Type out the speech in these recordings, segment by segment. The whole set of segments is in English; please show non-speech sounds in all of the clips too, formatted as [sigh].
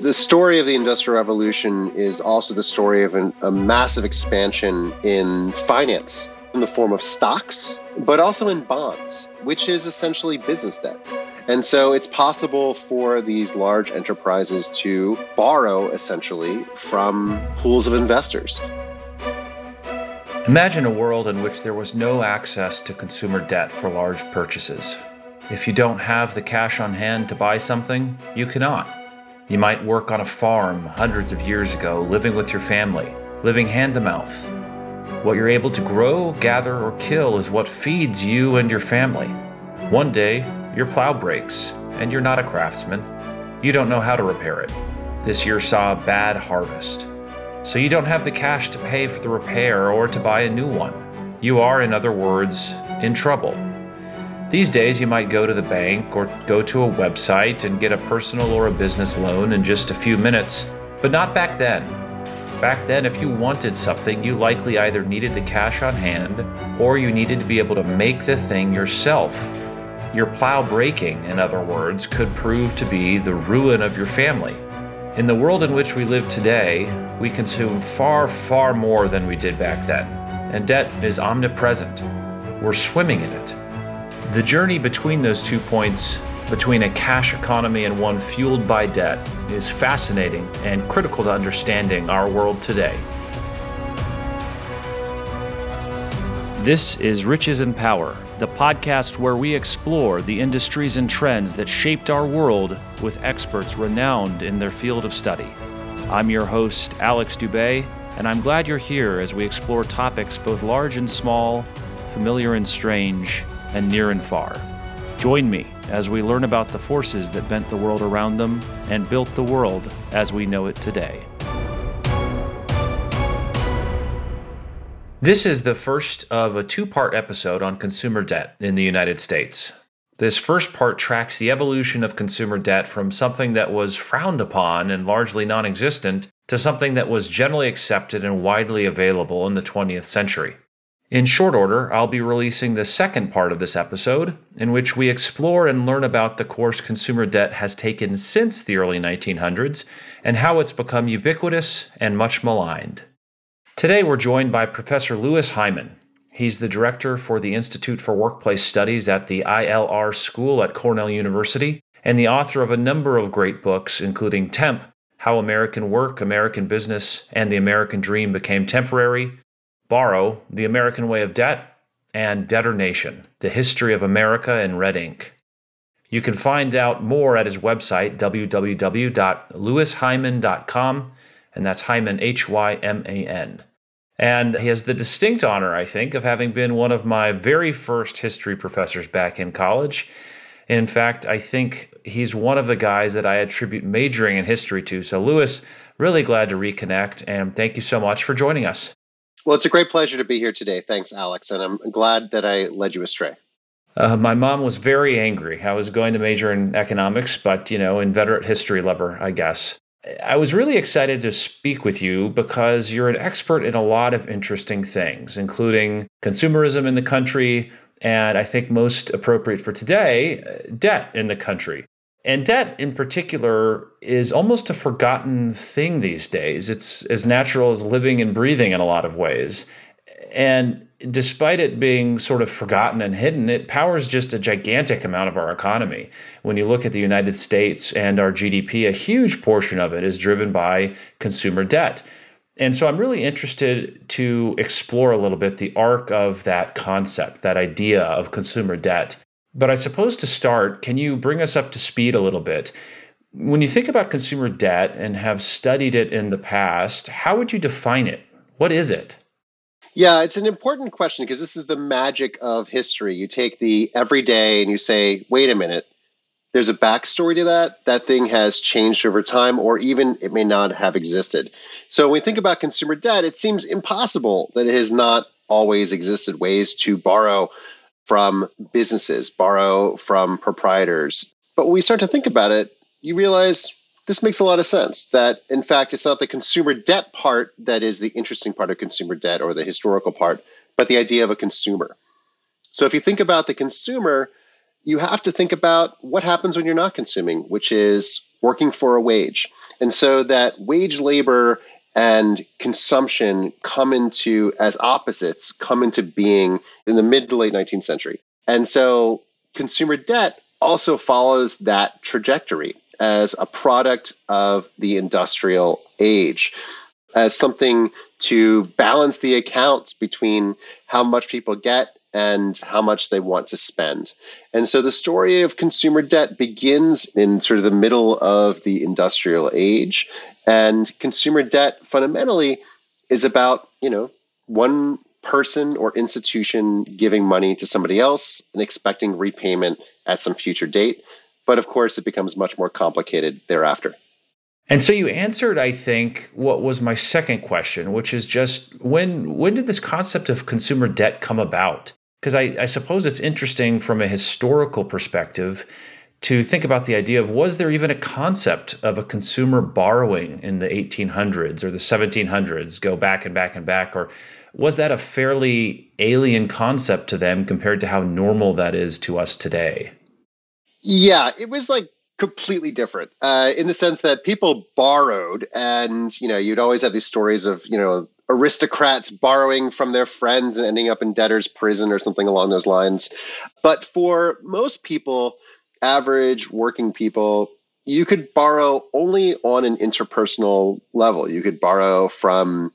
The story of the Industrial Revolution is also the story of an, a massive expansion in finance in the form of stocks, but also in bonds, which is essentially business debt. And so it's possible for these large enterprises to borrow essentially from pools of investors. Imagine a world in which there was no access to consumer debt for large purchases. If you don't have the cash on hand to buy something, you cannot. You might work on a farm hundreds of years ago, living with your family, living hand to mouth. What you're able to grow, gather, or kill is what feeds you and your family. One day, your plow breaks, and you're not a craftsman. You don't know how to repair it. This year saw a bad harvest so you don't have the cash to pay for the repair or to buy a new one. You are, in other words, in trouble. These days, you might go to the bank or go to a website and get a personal or a business loan in just a few minutes, but not back then. Back then, if you wanted something, you likely either needed the cash on hand or you needed to be able to make the thing yourself. Your plow breaking, in other words, could prove to be the ruin of your family. In the world in which we live today, we consume far, far more than we did back then, and debt is omnipresent. We're swimming in it. The journey between those two points, between a cash economy and one fueled by debt, is fascinating and critical to understanding our world today. This is Riches and Power the podcast where we explore the industries and trends that shaped our world with experts renowned in their field of study. I'm your host, Alex Dubay, and I'm glad you're here as we explore topics both large and small, familiar and strange, and near and far. Join me as we learn about the forces that bent the world around them and built the world as we know it today. This is the first of a two part episode on consumer debt in the United States. This first part tracks the evolution of consumer debt from something that was frowned upon and largely non existent to something that was generally accepted and widely available in the 20th century. In short order, I'll be releasing the second part of this episode, in which we explore and learn about the course consumer debt has taken since the early 1900s and how it's become ubiquitous and much maligned. Today, we're joined by Professor Louis Hyman. He's the director for the Institute for Workplace Studies at the ILR School at Cornell University and the author of a number of great books, including Temp How American Work, American Business, and the American Dream Became Temporary, Borrow The American Way of Debt, and Debtor Nation The History of America in Red Ink. You can find out more at his website, www.louishyman.com, and that's Hyman, H Y M A N. And he has the distinct honor, I think, of having been one of my very first history professors back in college. In fact, I think he's one of the guys that I attribute majoring in history to. So, Louis, really glad to reconnect and thank you so much for joining us. Well, it's a great pleasure to be here today. Thanks, Alex. And I'm glad that I led you astray. Uh, my mom was very angry. I was going to major in economics, but, you know, inveterate history lover, I guess. I was really excited to speak with you because you're an expert in a lot of interesting things, including consumerism in the country, and I think most appropriate for today, uh, debt in the country. And debt in particular is almost a forgotten thing these days. It's as natural as living and breathing in a lot of ways. And despite it being sort of forgotten and hidden, it powers just a gigantic amount of our economy. When you look at the United States and our GDP, a huge portion of it is driven by consumer debt. And so I'm really interested to explore a little bit the arc of that concept, that idea of consumer debt. But I suppose to start, can you bring us up to speed a little bit? When you think about consumer debt and have studied it in the past, how would you define it? What is it? Yeah, it's an important question because this is the magic of history. You take the everyday and you say, wait a minute, there's a backstory to that. That thing has changed over time, or even it may not have existed. So when we think about consumer debt, it seems impossible that it has not always existed ways to borrow from businesses, borrow from proprietors. But when we start to think about it, you realize this makes a lot of sense that in fact it's not the consumer debt part that is the interesting part of consumer debt or the historical part but the idea of a consumer so if you think about the consumer you have to think about what happens when you're not consuming which is working for a wage And so that wage labor and consumption come into as opposites come into being in the mid to late 19th century. And so consumer debt also follows that trajectory as a product of the industrial age, as something to balance the accounts between how much people get and how much they want to spend. And so the story of consumer debt begins in sort of the middle of the industrial age. And consumer debt fundamentally is about, you know, one person or institution giving money to somebody else and expecting repayment at some future date. But of course, it becomes much more complicated thereafter. And so you answered, I think, what was my second question, which is just when when did this concept of consumer debt come about? Because I, I suppose it's interesting from a historical perspective to think about the idea of was there even a concept of a consumer borrowing in the 1800s or the 1700s, go back and back and back, or was that a fairly alien concept to them compared to how normal that is to us today? Yeah, it was like completely different uh, in the sense that people borrowed, and you know, you'd always have these stories of you know aristocrats borrowing from their friends and ending up in debtor's prison or something along those lines. But for most people, average working people, you could borrow only on an interpersonal level. You could borrow from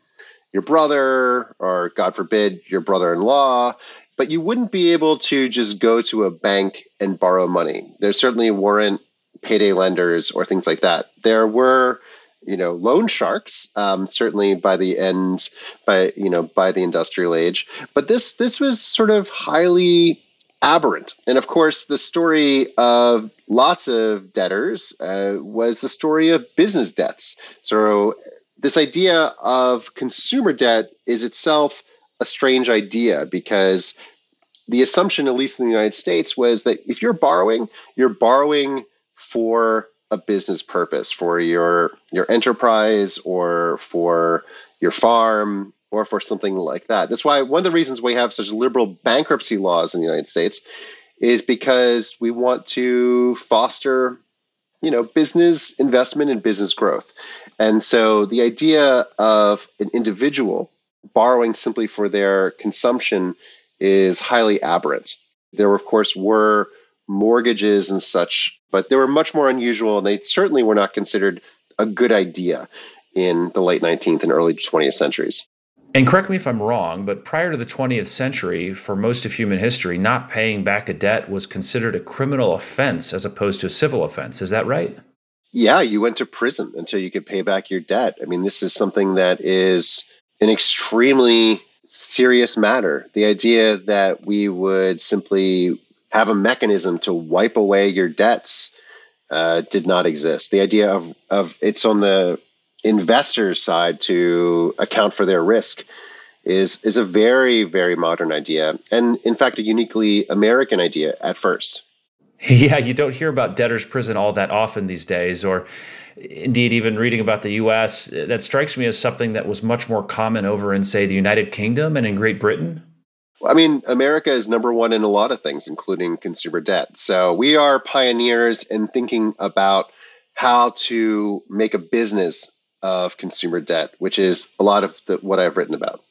your brother or, God forbid, your brother in law, but you wouldn't be able to just go to a bank and borrow money. There certainly weren't payday lenders or things like that. There were you know loan sharks um, certainly by the end by you know by the industrial age. But this this was sort of highly aberrant. And of course the story of lots of debtors uh, was the story of business debts. So this idea of consumer debt is itself a strange idea because the assumption at least in the united states was that if you're borrowing you're borrowing for a business purpose for your your enterprise or for your farm or for something like that. That's why one of the reasons we have such liberal bankruptcy laws in the United States is because we want to foster you know business investment and business growth. And so the idea of an individual borrowing simply for their consumption is highly aberrant. There of course were mortgages and such, but they were much more unusual and they certainly were not considered a good idea in the late 19th and early 20th centuries. And correct me if I'm wrong, but prior to the 20th century, for most of human history, not paying back a debt was considered a criminal offense as opposed to a civil offense. Is that right? Yeah, you went to prison until you could pay back your debt. I mean, this is something that is an extremely serious matter. The idea that we would simply have a mechanism to wipe away your debts uh, did not exist. The idea of of it's on the investor's side to account for their risk is is a very very modern idea, and in fact a uniquely American idea at first. [laughs] Yeah, you don't hear about debtor's prison all that often these days, or indeed even reading about the U.S. That strikes me as something that was much more common over in, say, the United Kingdom and in Great Britain. I mean, America is number one in a lot of things, including consumer debt. So we are pioneers in thinking about how to make a business of consumer debt, which is a lot of the, what I've written about.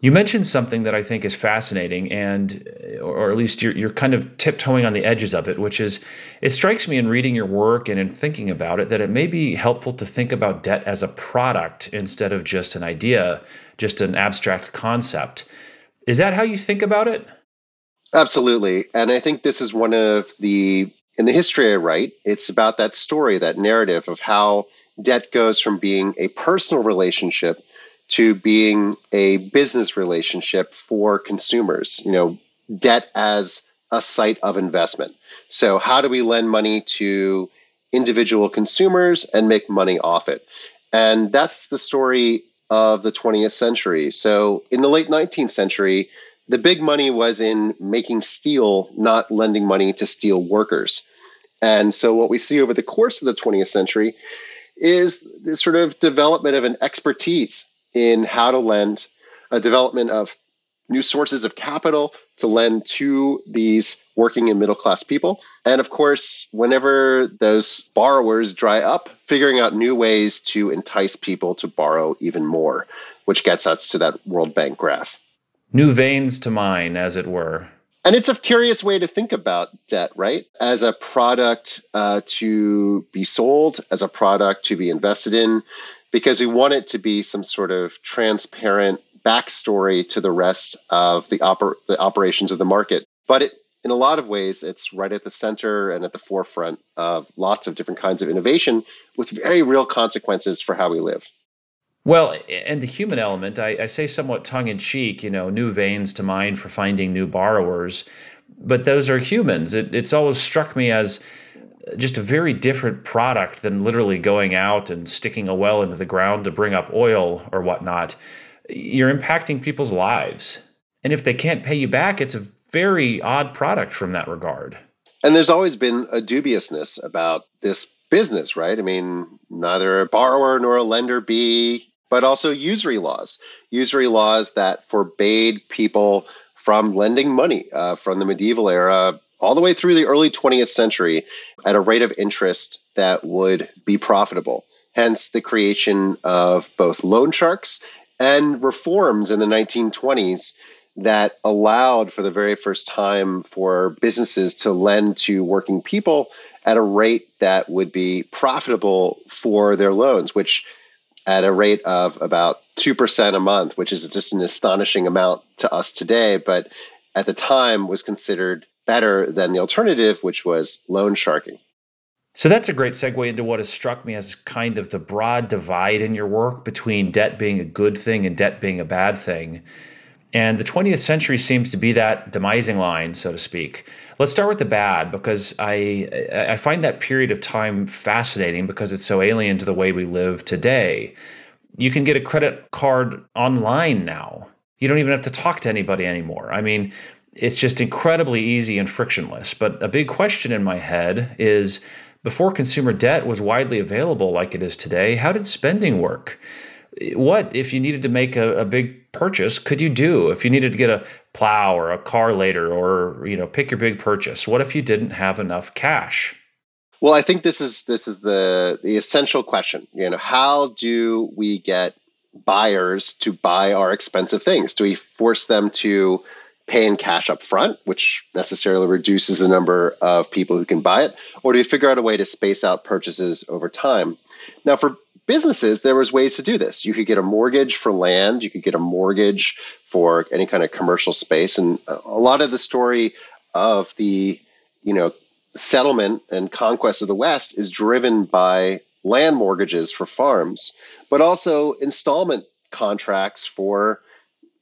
You mentioned something that I think is fascinating, and or at least you're, you're kind of tiptoeing on the edges of it, which is it strikes me in reading your work and in thinking about it that it may be helpful to think about debt as a product instead of just an idea, just an abstract concept. Is that how you think about it? Absolutely. And I think this is one of the, in the history I write, it's about that story, that narrative of how debt goes from being a personal relationship to being a business relationship for consumers. You know, debt as a site of investment. So, how do we lend money to individual consumers and make money off it? And that's the story of the 20th century. So in the late 19th century, the big money was in making steel, not lending money to steel workers. And so what we see over the course of the 20th century is this sort of development of an expertise in how to lend, a development of new sources of capital to lend to these working and middle class people. And of course, whenever those borrowers dry up, figuring out new ways to entice people to borrow even more, which gets us to that World Bank graph. New veins to mine, as it were. And it's a curious way to think about debt, right? As a product uh, to be sold, as a product to be invested in, because we want it to be some sort of transparent backstory to the rest of the, oper- the operations of the market. But it, in a lot of ways, it's right at the center and at the forefront of lots of different kinds of innovation with very real consequences for how we live. Well, and the human element, I, I say somewhat tongue in cheek, you know, new veins to mine for finding new borrowers, but those are humans. It, it's always struck me as just a very different product than literally going out and sticking a well into the ground to bring up oil or whatnot. You're impacting people's lives. And if they can't pay you back, it's a very odd product from that regard. And there's always been a dubiousness about this business, right? I mean, neither a borrower nor a lender be but also usury laws, usury laws that forbade people from lending money uh, from the medieval era all the way through the early 20th century at a rate of interest that would be profitable. Hence, the creation of both loan sharks and reforms in the 1920s that allowed for the very first time for businesses to lend to working people at a rate that would be profitable for their loans, which at a rate of about 2% a month, which is just an astonishing amount to us today, but at the time was considered better than the alternative, which was loan sharking. So that's a great segue into what has struck me as kind of the broad divide in your work between debt being a good thing and debt being a bad thing. And the 20th century seems to be that demising line, so to speak. Let's start with the bad because I I find that period of time fascinating because it's so alien to the way we live today. You can get a credit card online now. You don't even have to talk to anybody anymore. I mean, it's just incredibly easy and frictionless. But a big question in my head is before consumer debt was widely available like it is today, how did spending work? what if you needed to make a, a, big purchase could you do? If you needed to get a plow or a car later or you know pick your big purchase what if you didn't have enough cash? Well i think this is this is the the essential question you know how do we get buyers to buy our expensive things? Do we force them to pay in cash up front which necessarily reduces the number of people who can buy it or do you figure out a way to space out purchases over time? Now for businesses, there was ways to do this. You could get a mortgage for land, you could get a mortgage for any kind of commercial space, and a lot of the story of the you know settlement and conquest of the West is driven by land mortgages for farms, but also installment contracts for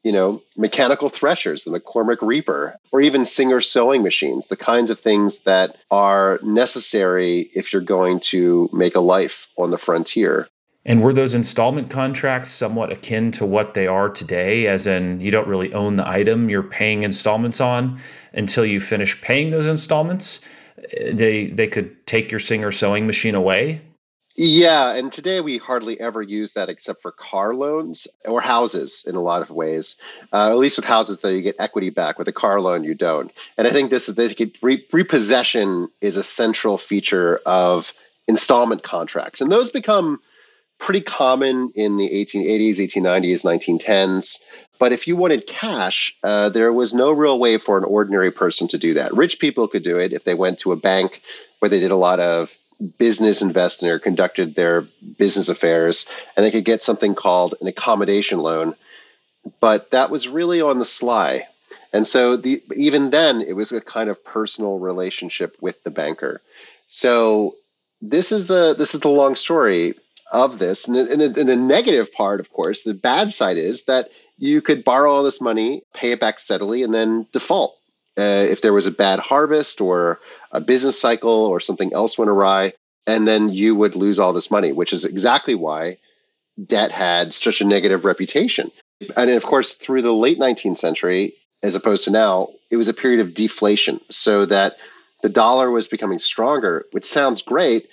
you know mechanical threshers, the McCormick Reaper, or even Singer sewing machines, the kinds of things that are necessary if you're going to make a life on the frontier. And were those installment contracts somewhat akin to what they are today, as in you don't really own the item you're paying installments on until you finish paying those installments? They they could take your Singer sewing machine away. Yeah, and today we hardly ever use that except for car loans or houses in a lot of ways. Uh, at least with houses, though, you get equity back. With a car loan, you don't. And I think this is re- repossession is a central feature of installment contracts, and those become pretty common in the 1880s, 1890s, 1910s. But if you wanted cash, uh, there was no real way for an ordinary person to do that. Rich people could do it if they went to a bank where they did a lot of business investing or conducted their business affairs, and they could get something called an accommodation loan. But that was really on the sly. And so the, even then, it was a kind of personal relationship with the banker. So this is the this is the long story of this. And the, and, the, and the negative part, of course, the bad side is that you could borrow all this money, pay it back steadily, and then default. Uh, if there was a bad harvest or a business cycle or something else went awry, and then you would lose all this money, which is exactly why debt had such a negative reputation. And of course, through the late 19th century, as opposed to now, it was a period of deflation, so that the dollar was becoming stronger, which sounds great,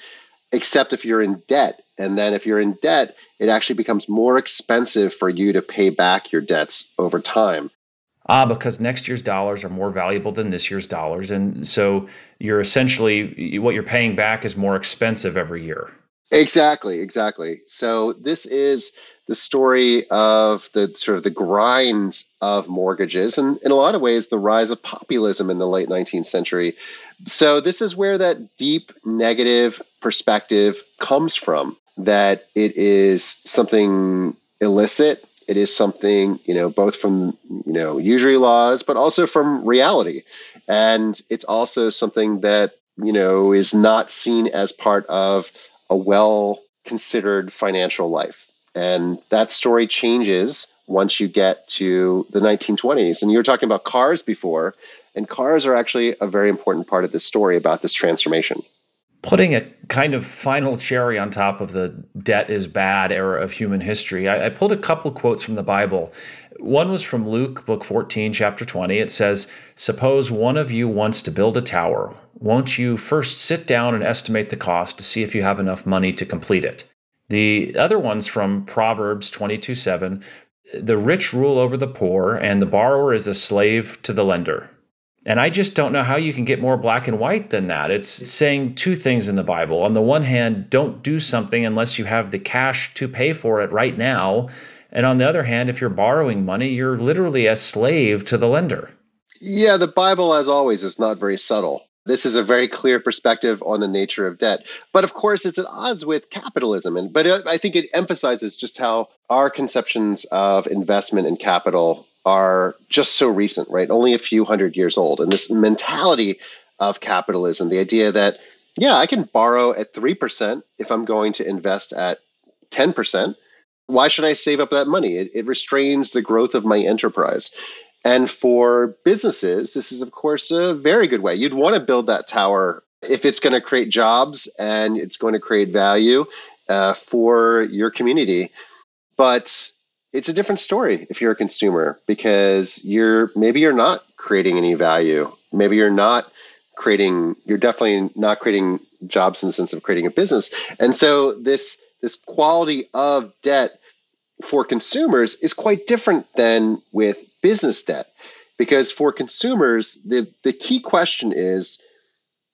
except if you're in debt. And then if you're in debt, it actually becomes more expensive for you to pay back your debts over time. Ah, because next year's dollars are more valuable than this year's dollars. And so you're essentially, what you're paying back is more expensive every year. Exactly, exactly. So this is the story of the sort of the grind of mortgages and in a lot of ways the rise of populism in the late 19th century. So this is where that deep negative perspective comes from that it is something illicit it is something you know both from you know usury laws but also from reality. And it's also something that you know is not seen as part of a well considered financial life. And that story changes once you get to the 1920s and you were talking about cars before and cars are actually a very important part of this story about this transformation putting a kind of final cherry on top of the debt is bad era of human history, I, I, pulled a couple quotes from the Bible. One was from Luke, book 14, chapter 20. It says, Suppose one of you wants to build a tower. Won't you first sit down and estimate the cost to see if you have enough money to complete it? The other one's from Proverbs 22 7. The rich rule over the poor, and the borrower is a slave to the lender. And I just don't know how you can get more black and white than that. It's saying two things in the Bible. On the one hand, don't do something unless you have the cash to pay for it right now. And on the other hand, if you're borrowing money, you're literally a slave to the lender. Yeah, the Bible, as always, is not very subtle. This is a very clear perspective on the nature of debt. But of course, it's at odds with capitalism. And but I think it emphasizes just how our conceptions of investment and capital are just so recent, right? Only a few hundred years old. And this mentality of capitalism, the idea that, yeah, I can borrow at 3% if I'm going to invest at 10%. Why should I save up that money? It, it restrains the growth of my enterprise. And for businesses, this is, of course, a very good way. You'd want to build that tower if it's going to create jobs and it's going to create value uh, for your community. But it's a different story if you're a consumer because you're maybe you're not creating any value. Maybe you're not creating you're definitely not creating jobs in the sense of creating a business. And so this this quality of debt for consumers is quite different than with business debt. Because for consumers, the, the key question is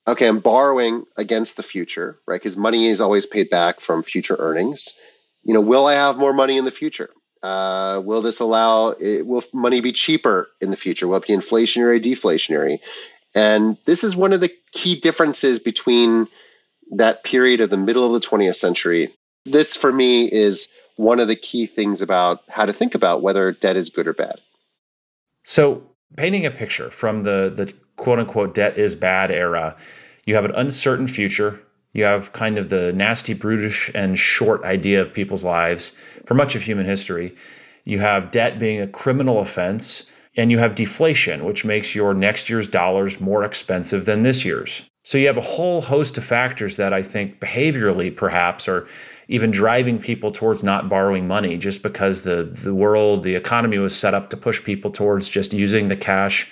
okay, I'm borrowing against the future, right? Because money is always paid back from future earnings. You know, will I have more money in the future? Uh, will this allow? Will money be cheaper in the future? Will it be inflationary, deflationary? And this is one of the key differences between that period of the middle of the 20th century. This, for me, is one of the key things about how to think about whether debt is good or bad. So, painting a picture from the the quote unquote debt is bad era, you have an uncertain future you have kind of the nasty, brutish, and short idea of people's lives for much of human history. You have debt being a criminal offense, and you have deflation, which makes your next year's dollars more expensive than this year's. So you have a whole host of factors that I think behaviorally perhaps are even driving people towards not borrowing money just because the the world, the economy was set up to push people towards just using the cash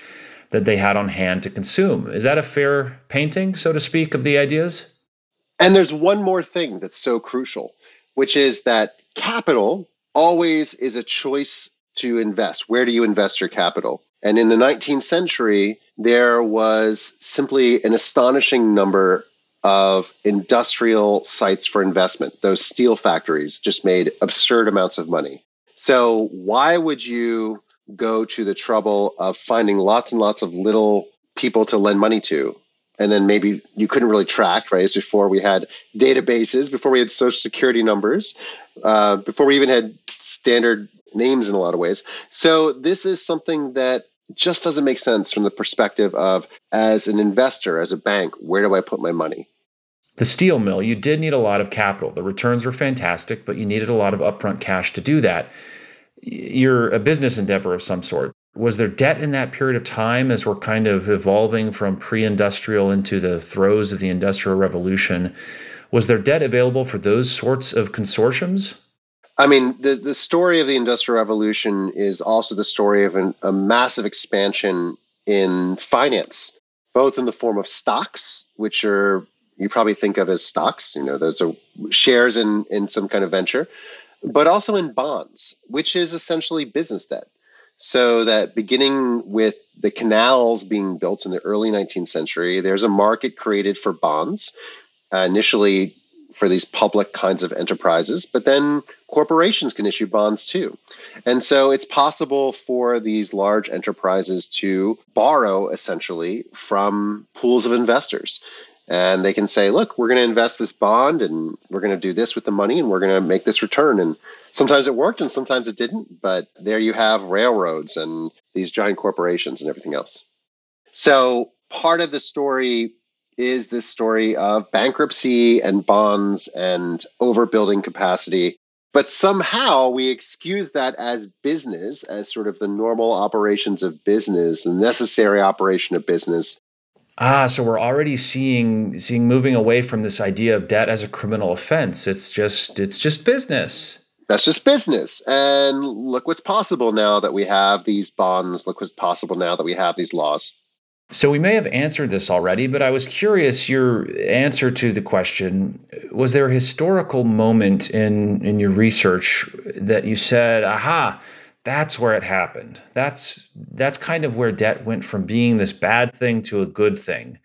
that they had on hand to consume. Is that a fair painting, so to speak, of the ideas? And there's one more thing that's so crucial, which is that capital always is a choice to invest. Where do you invest your capital? And in the 19th century, there was simply an astonishing number of industrial sites for investment. Those steel factories just made absurd amounts of money. So, why would you go to the trouble of finding lots and lots of little people to lend money to and then maybe you couldn't really track right? As before we had databases before we had social security numbers uh, before we even had standard names in a lot of ways. So this is something that just doesn't make sense from the perspective of as an investor as a bank where do i put my money? The steel mill you did need a lot of capital. The returns were fantastic but you needed a lot of upfront cash to do that. You're a business endeavor of some sort was there debt in that period of time as we're kind of evolving from pre-industrial into the throes of the industrial revolution? Was there debt available for those sorts of consortiums? I mean the, the story of the industrial revolution is also the story of an, a massive expansion in finance both in the form of stocks which are you probably think of as stocks you know those are shares in in some kind of venture but also in bonds which is essentially business debt So that beginning with the canals being built in the early 19th century, there's a market created for bonds. Uh, initially, for these public kinds of enterprises, but then corporations can issue bonds too. And so it's possible for these large enterprises to borrow essentially from pools of investors. And they can say, look, we're going to invest this bond and we're going to do this with the money and we're going to make this return. And sometimes it worked and sometimes it didn't. But there you have railroads and these giant corporations and everything else. So part of the story is this story of bankruptcy and bonds and overbuilding capacity. But somehow we excuse that as business, as sort of the normal operations of business, the necessary operation of business. Ah, so we're already seeing seeing moving away from this idea of debt as a criminal offense. It's just it's just business. That's just business. And look what's possible now that we have these bonds. Look what's possible now that we have these laws. So we may have answered this already, but I was curious your answer to the question was there a historical moment in in your research that you said, "Aha, that's where it happened." That's that's kind of where debt went from being this bad thing to a good thing,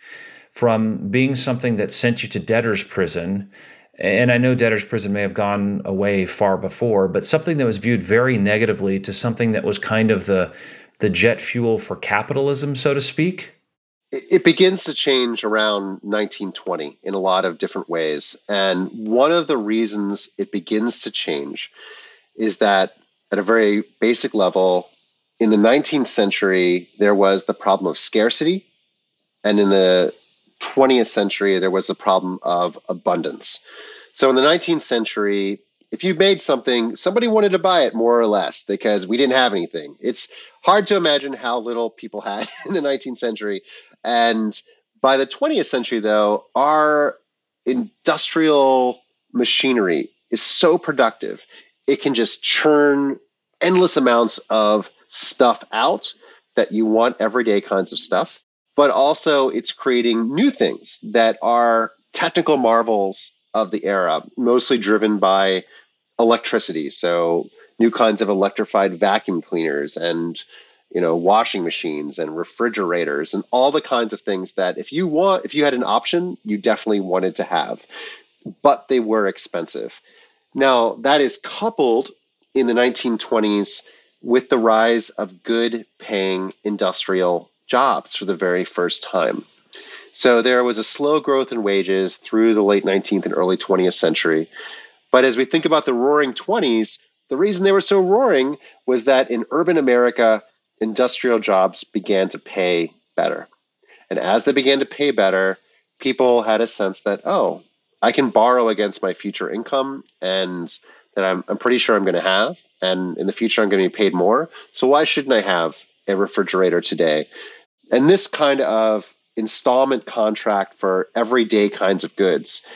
from being something that sent you to debtor's prison. And I know debtor's prison may have gone away far before, but something that was viewed very negatively to something that was kind of the the jet fuel for capitalism, so to speak? It begins to change around 1920 in a lot of different ways. And one of the reasons it begins to change is that at a very basic level, in the 19th century, there was the problem of scarcity. And in the 20th century, there was the problem of abundance. So in the 19th century, if you made something, somebody wanted to buy it more or less because we didn't have anything. It's hard to imagine how little people had [laughs] in the 19th century. And by the 20th century, though, our industrial machinery is so productive, it can just churn endless amounts of stuff out that you want everyday kinds of stuff. But also, it's creating new things that are technical marvels of the era, mostly driven by electricity. So new kinds of electrified vacuum cleaners and you know washing machines and refrigerators and all the kinds of things that if you want if you had an option you definitely wanted to have but they were expensive now that is coupled in the 1920s with the rise of good paying industrial jobs for the very first time so there was a slow growth in wages through the late 19th and early 20th century but as we think about the roaring 20s, the reason they were so roaring was that in urban America, industrial jobs began to pay better. And as they began to pay better, people had a sense that, oh, I can borrow against my future income and that I'm, I'm pretty sure I'm going to have. And in the future, I'm going to be paid more. So why shouldn't I have a refrigerator today? And this kind of installment contract for everyday kinds of goods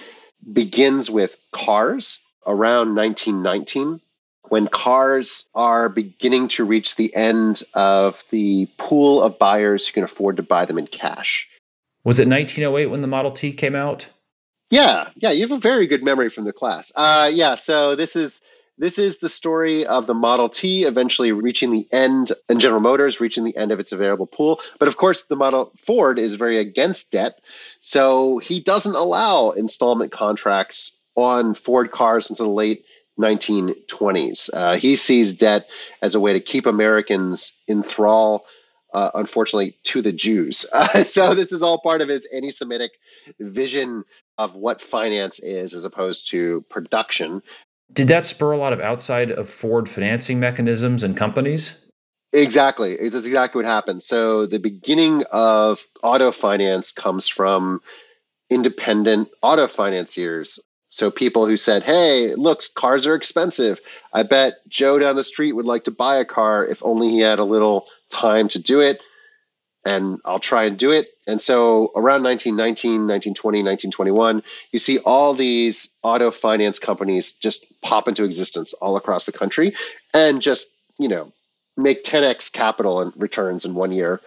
begins with cars around 1919 when cars are beginning to reach the end of the pool of buyers who can afford to buy them in cash. Was it 1908 when the Model T came out? Yeah, yeah, you have a very good memory from the class. Uh, yeah, so this is this is the story of the Model T eventually reaching the end, and General Motors reaching the end of its available pool. But of course, the Model Ford is very against debt, so he doesn't allow installment contracts on Ford cars until the late 1920s. Uh, he sees debt as a way to keep Americans in thrall, uh, unfortunately, to the Jews. Uh, [laughs] so this is all part of his anti Semitic vision of what finance is as opposed to production. Did that spur a lot of outside of Ford financing mechanisms and companies? Exactly. It's exactly what happened. So the beginning of auto finance comes from independent auto financiers so people who said, "Hey, looks, cars are expensive. I bet Joe down the street would like to buy a car if only he had a little time to do it." And I'll try and do it. And so around 1919, 1920, 1921, you see all these auto finance companies just pop into existence all across the country and just, you know, make 10x capital and returns in one year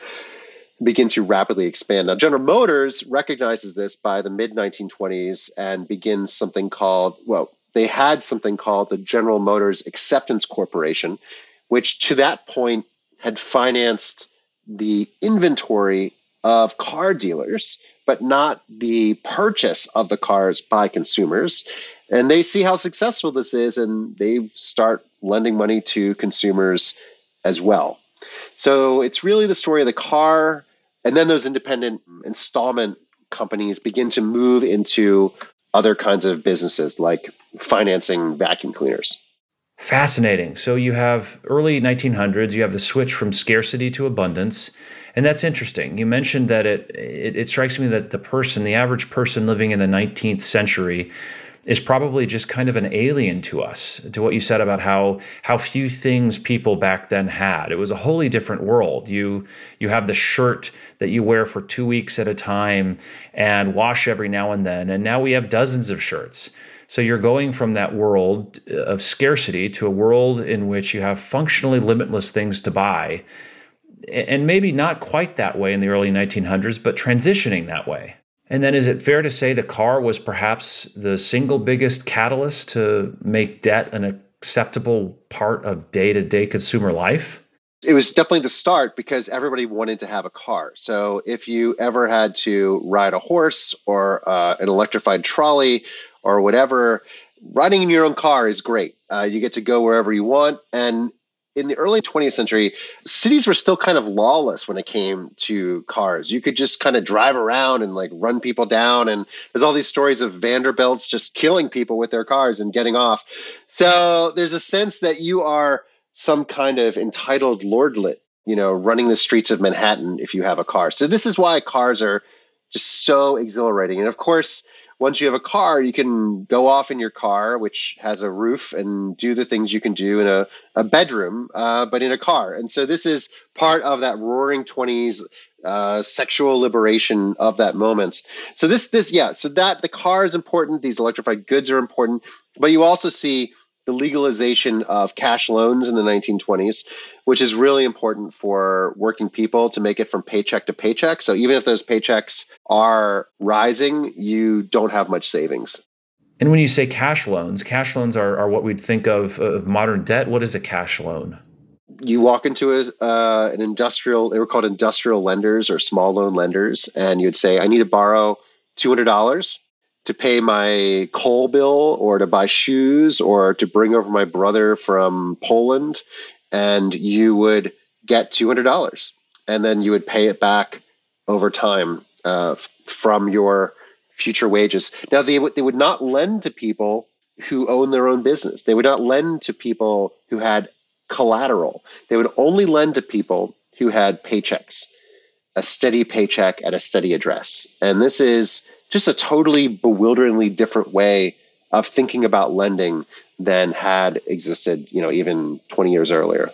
begin to rapidly expand. Now, General Motors recognizes this by the mid 1920s and begins something called, well, they had something called the General Motors Acceptance Corporation, which to that point had financed the inventory of car dealers, but not the purchase of the cars by consumers. And they see how successful this is, and they start lending money to consumers as well. So it's really the story of the car, and then those independent installment companies begin to move into other kinds of businesses like financing vacuum cleaners. Fascinating. So you have early 1900s, you have the switch from scarcity to abundance. And that's interesting. You mentioned that it, it, it strikes me that the person, the average person living in the 19th century, is probably just kind of an alien to us to what you said about how how few things people back then had it was a wholly different world you you have the shirt that you wear for 2 weeks at a time and wash every now and then and now we have dozens of shirts so you're going from that world of scarcity to a world in which you have functionally limitless things to buy and maybe not quite that way in the early 1900s but transitioning that way and then is it fair to say the car was perhaps the single biggest catalyst to make debt an acceptable part of day to day consumer life? It was definitely the start because everybody wanted to have a car. So if you ever had to ride a horse or uh, an electrified trolley or whatever, riding in your own car is great. Uh, you get to go wherever you want. And in the early 20th century, cities were still kind of lawless when it came to cars. You could just kind of drive around and like run people down. And there's all these stories of Vanderbilts just killing people with their cars and getting off. So there's a sense that you are some kind of entitled lordlet, you know, running the streets of Manhattan if you have a car. So this is why cars are just so exhilarating. And of course, once you have a car, you can go off in your car, which has a roof, and do the things you can do in a, a bedroom, uh, but in a car. And so this is part of that roaring 20s uh, sexual liberation of that moment. So this, this, yeah, so that the car is important. These electrified goods are important, but you also see the legalization of cash loans in the 1920s, which is really important for working people to make it from paycheck to paycheck. So even if those paychecks are rising, you don't have much savings. And when you say cash loans, cash loans are, are what we'd think of of modern debt. What is a cash loan? You walk into a, uh, an industrial, they were called industrial lenders or small loan lenders, and you'd say, I need to borrow $200 to pay my coal bill or to buy shoes or to bring over my brother from Poland. And you would get $200 and then you would pay it back over time uh, from your future wages. Now, they, w- they would not lend to people who own their own business, they would not lend to people who had collateral. They would only lend to people who had paychecks, a steady paycheck at a steady address. And this is just a totally bewilderingly different way of thinking about lending than had existed, you know, even 20 years earlier.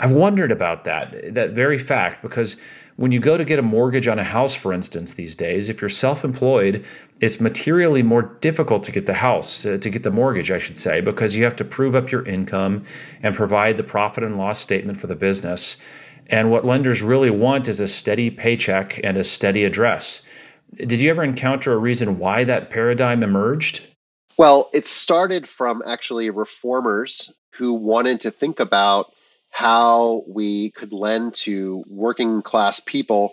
I've wondered about that, that very fact, because when you go to get a mortgage on a house, for instance, these days, if you're self employed, it's materially more difficult to get the house, uh, to get the mortgage, I should say, because you have to prove up your income and provide the profit and loss statement for the business. And what lenders really want is a steady paycheck and a steady address. Did you ever encounter a reason why that paradigm emerged? Well, it started from actually reformers who wanted to think about how we could lend to working class people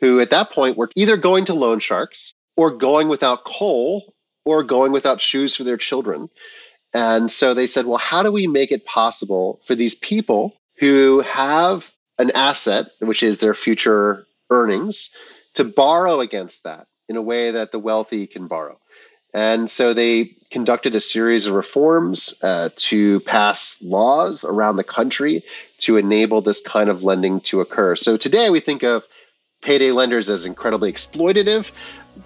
who at that point were either going to loan sharks or going without coal or going without shoes for their children. And so they said, well, how do we make it possible for these people who have an asset, which is their future earnings, to borrow against that in a way that the wealthy can borrow. And so they conducted a series of reforms uh, to pass laws around the country to enable this kind of lending to occur. So today we think of payday lenders as incredibly exploitative,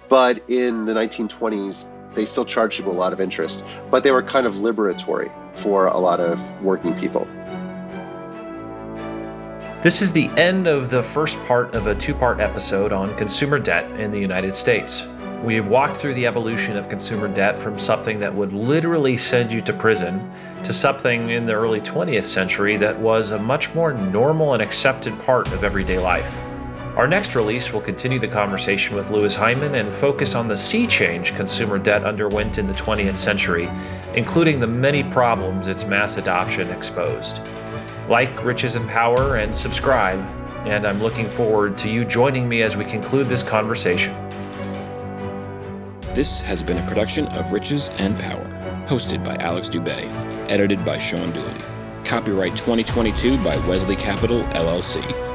but in the 1920s, they still charged people a lot of interest, but they were kind of liberatory for a lot of working people. This is the end of the first part of a two part episode on consumer debt in the United States. We've walked through the evolution of consumer debt from something that would literally send you to prison to something in the early 20th century that was a much more normal and accepted part of everyday life. Our next release will continue the conversation with Louis Hyman and focus on the sea change consumer debt underwent in the 20th century, including the many problems its mass adoption exposed. Like Riches and Power and subscribe, and I'm looking forward to you joining me as we conclude this conversation. This has been a production of Riches and Power, hosted by Alex Dubay, edited by Sean Dooley. Copyright 2022 by Wesley Capital, LLC.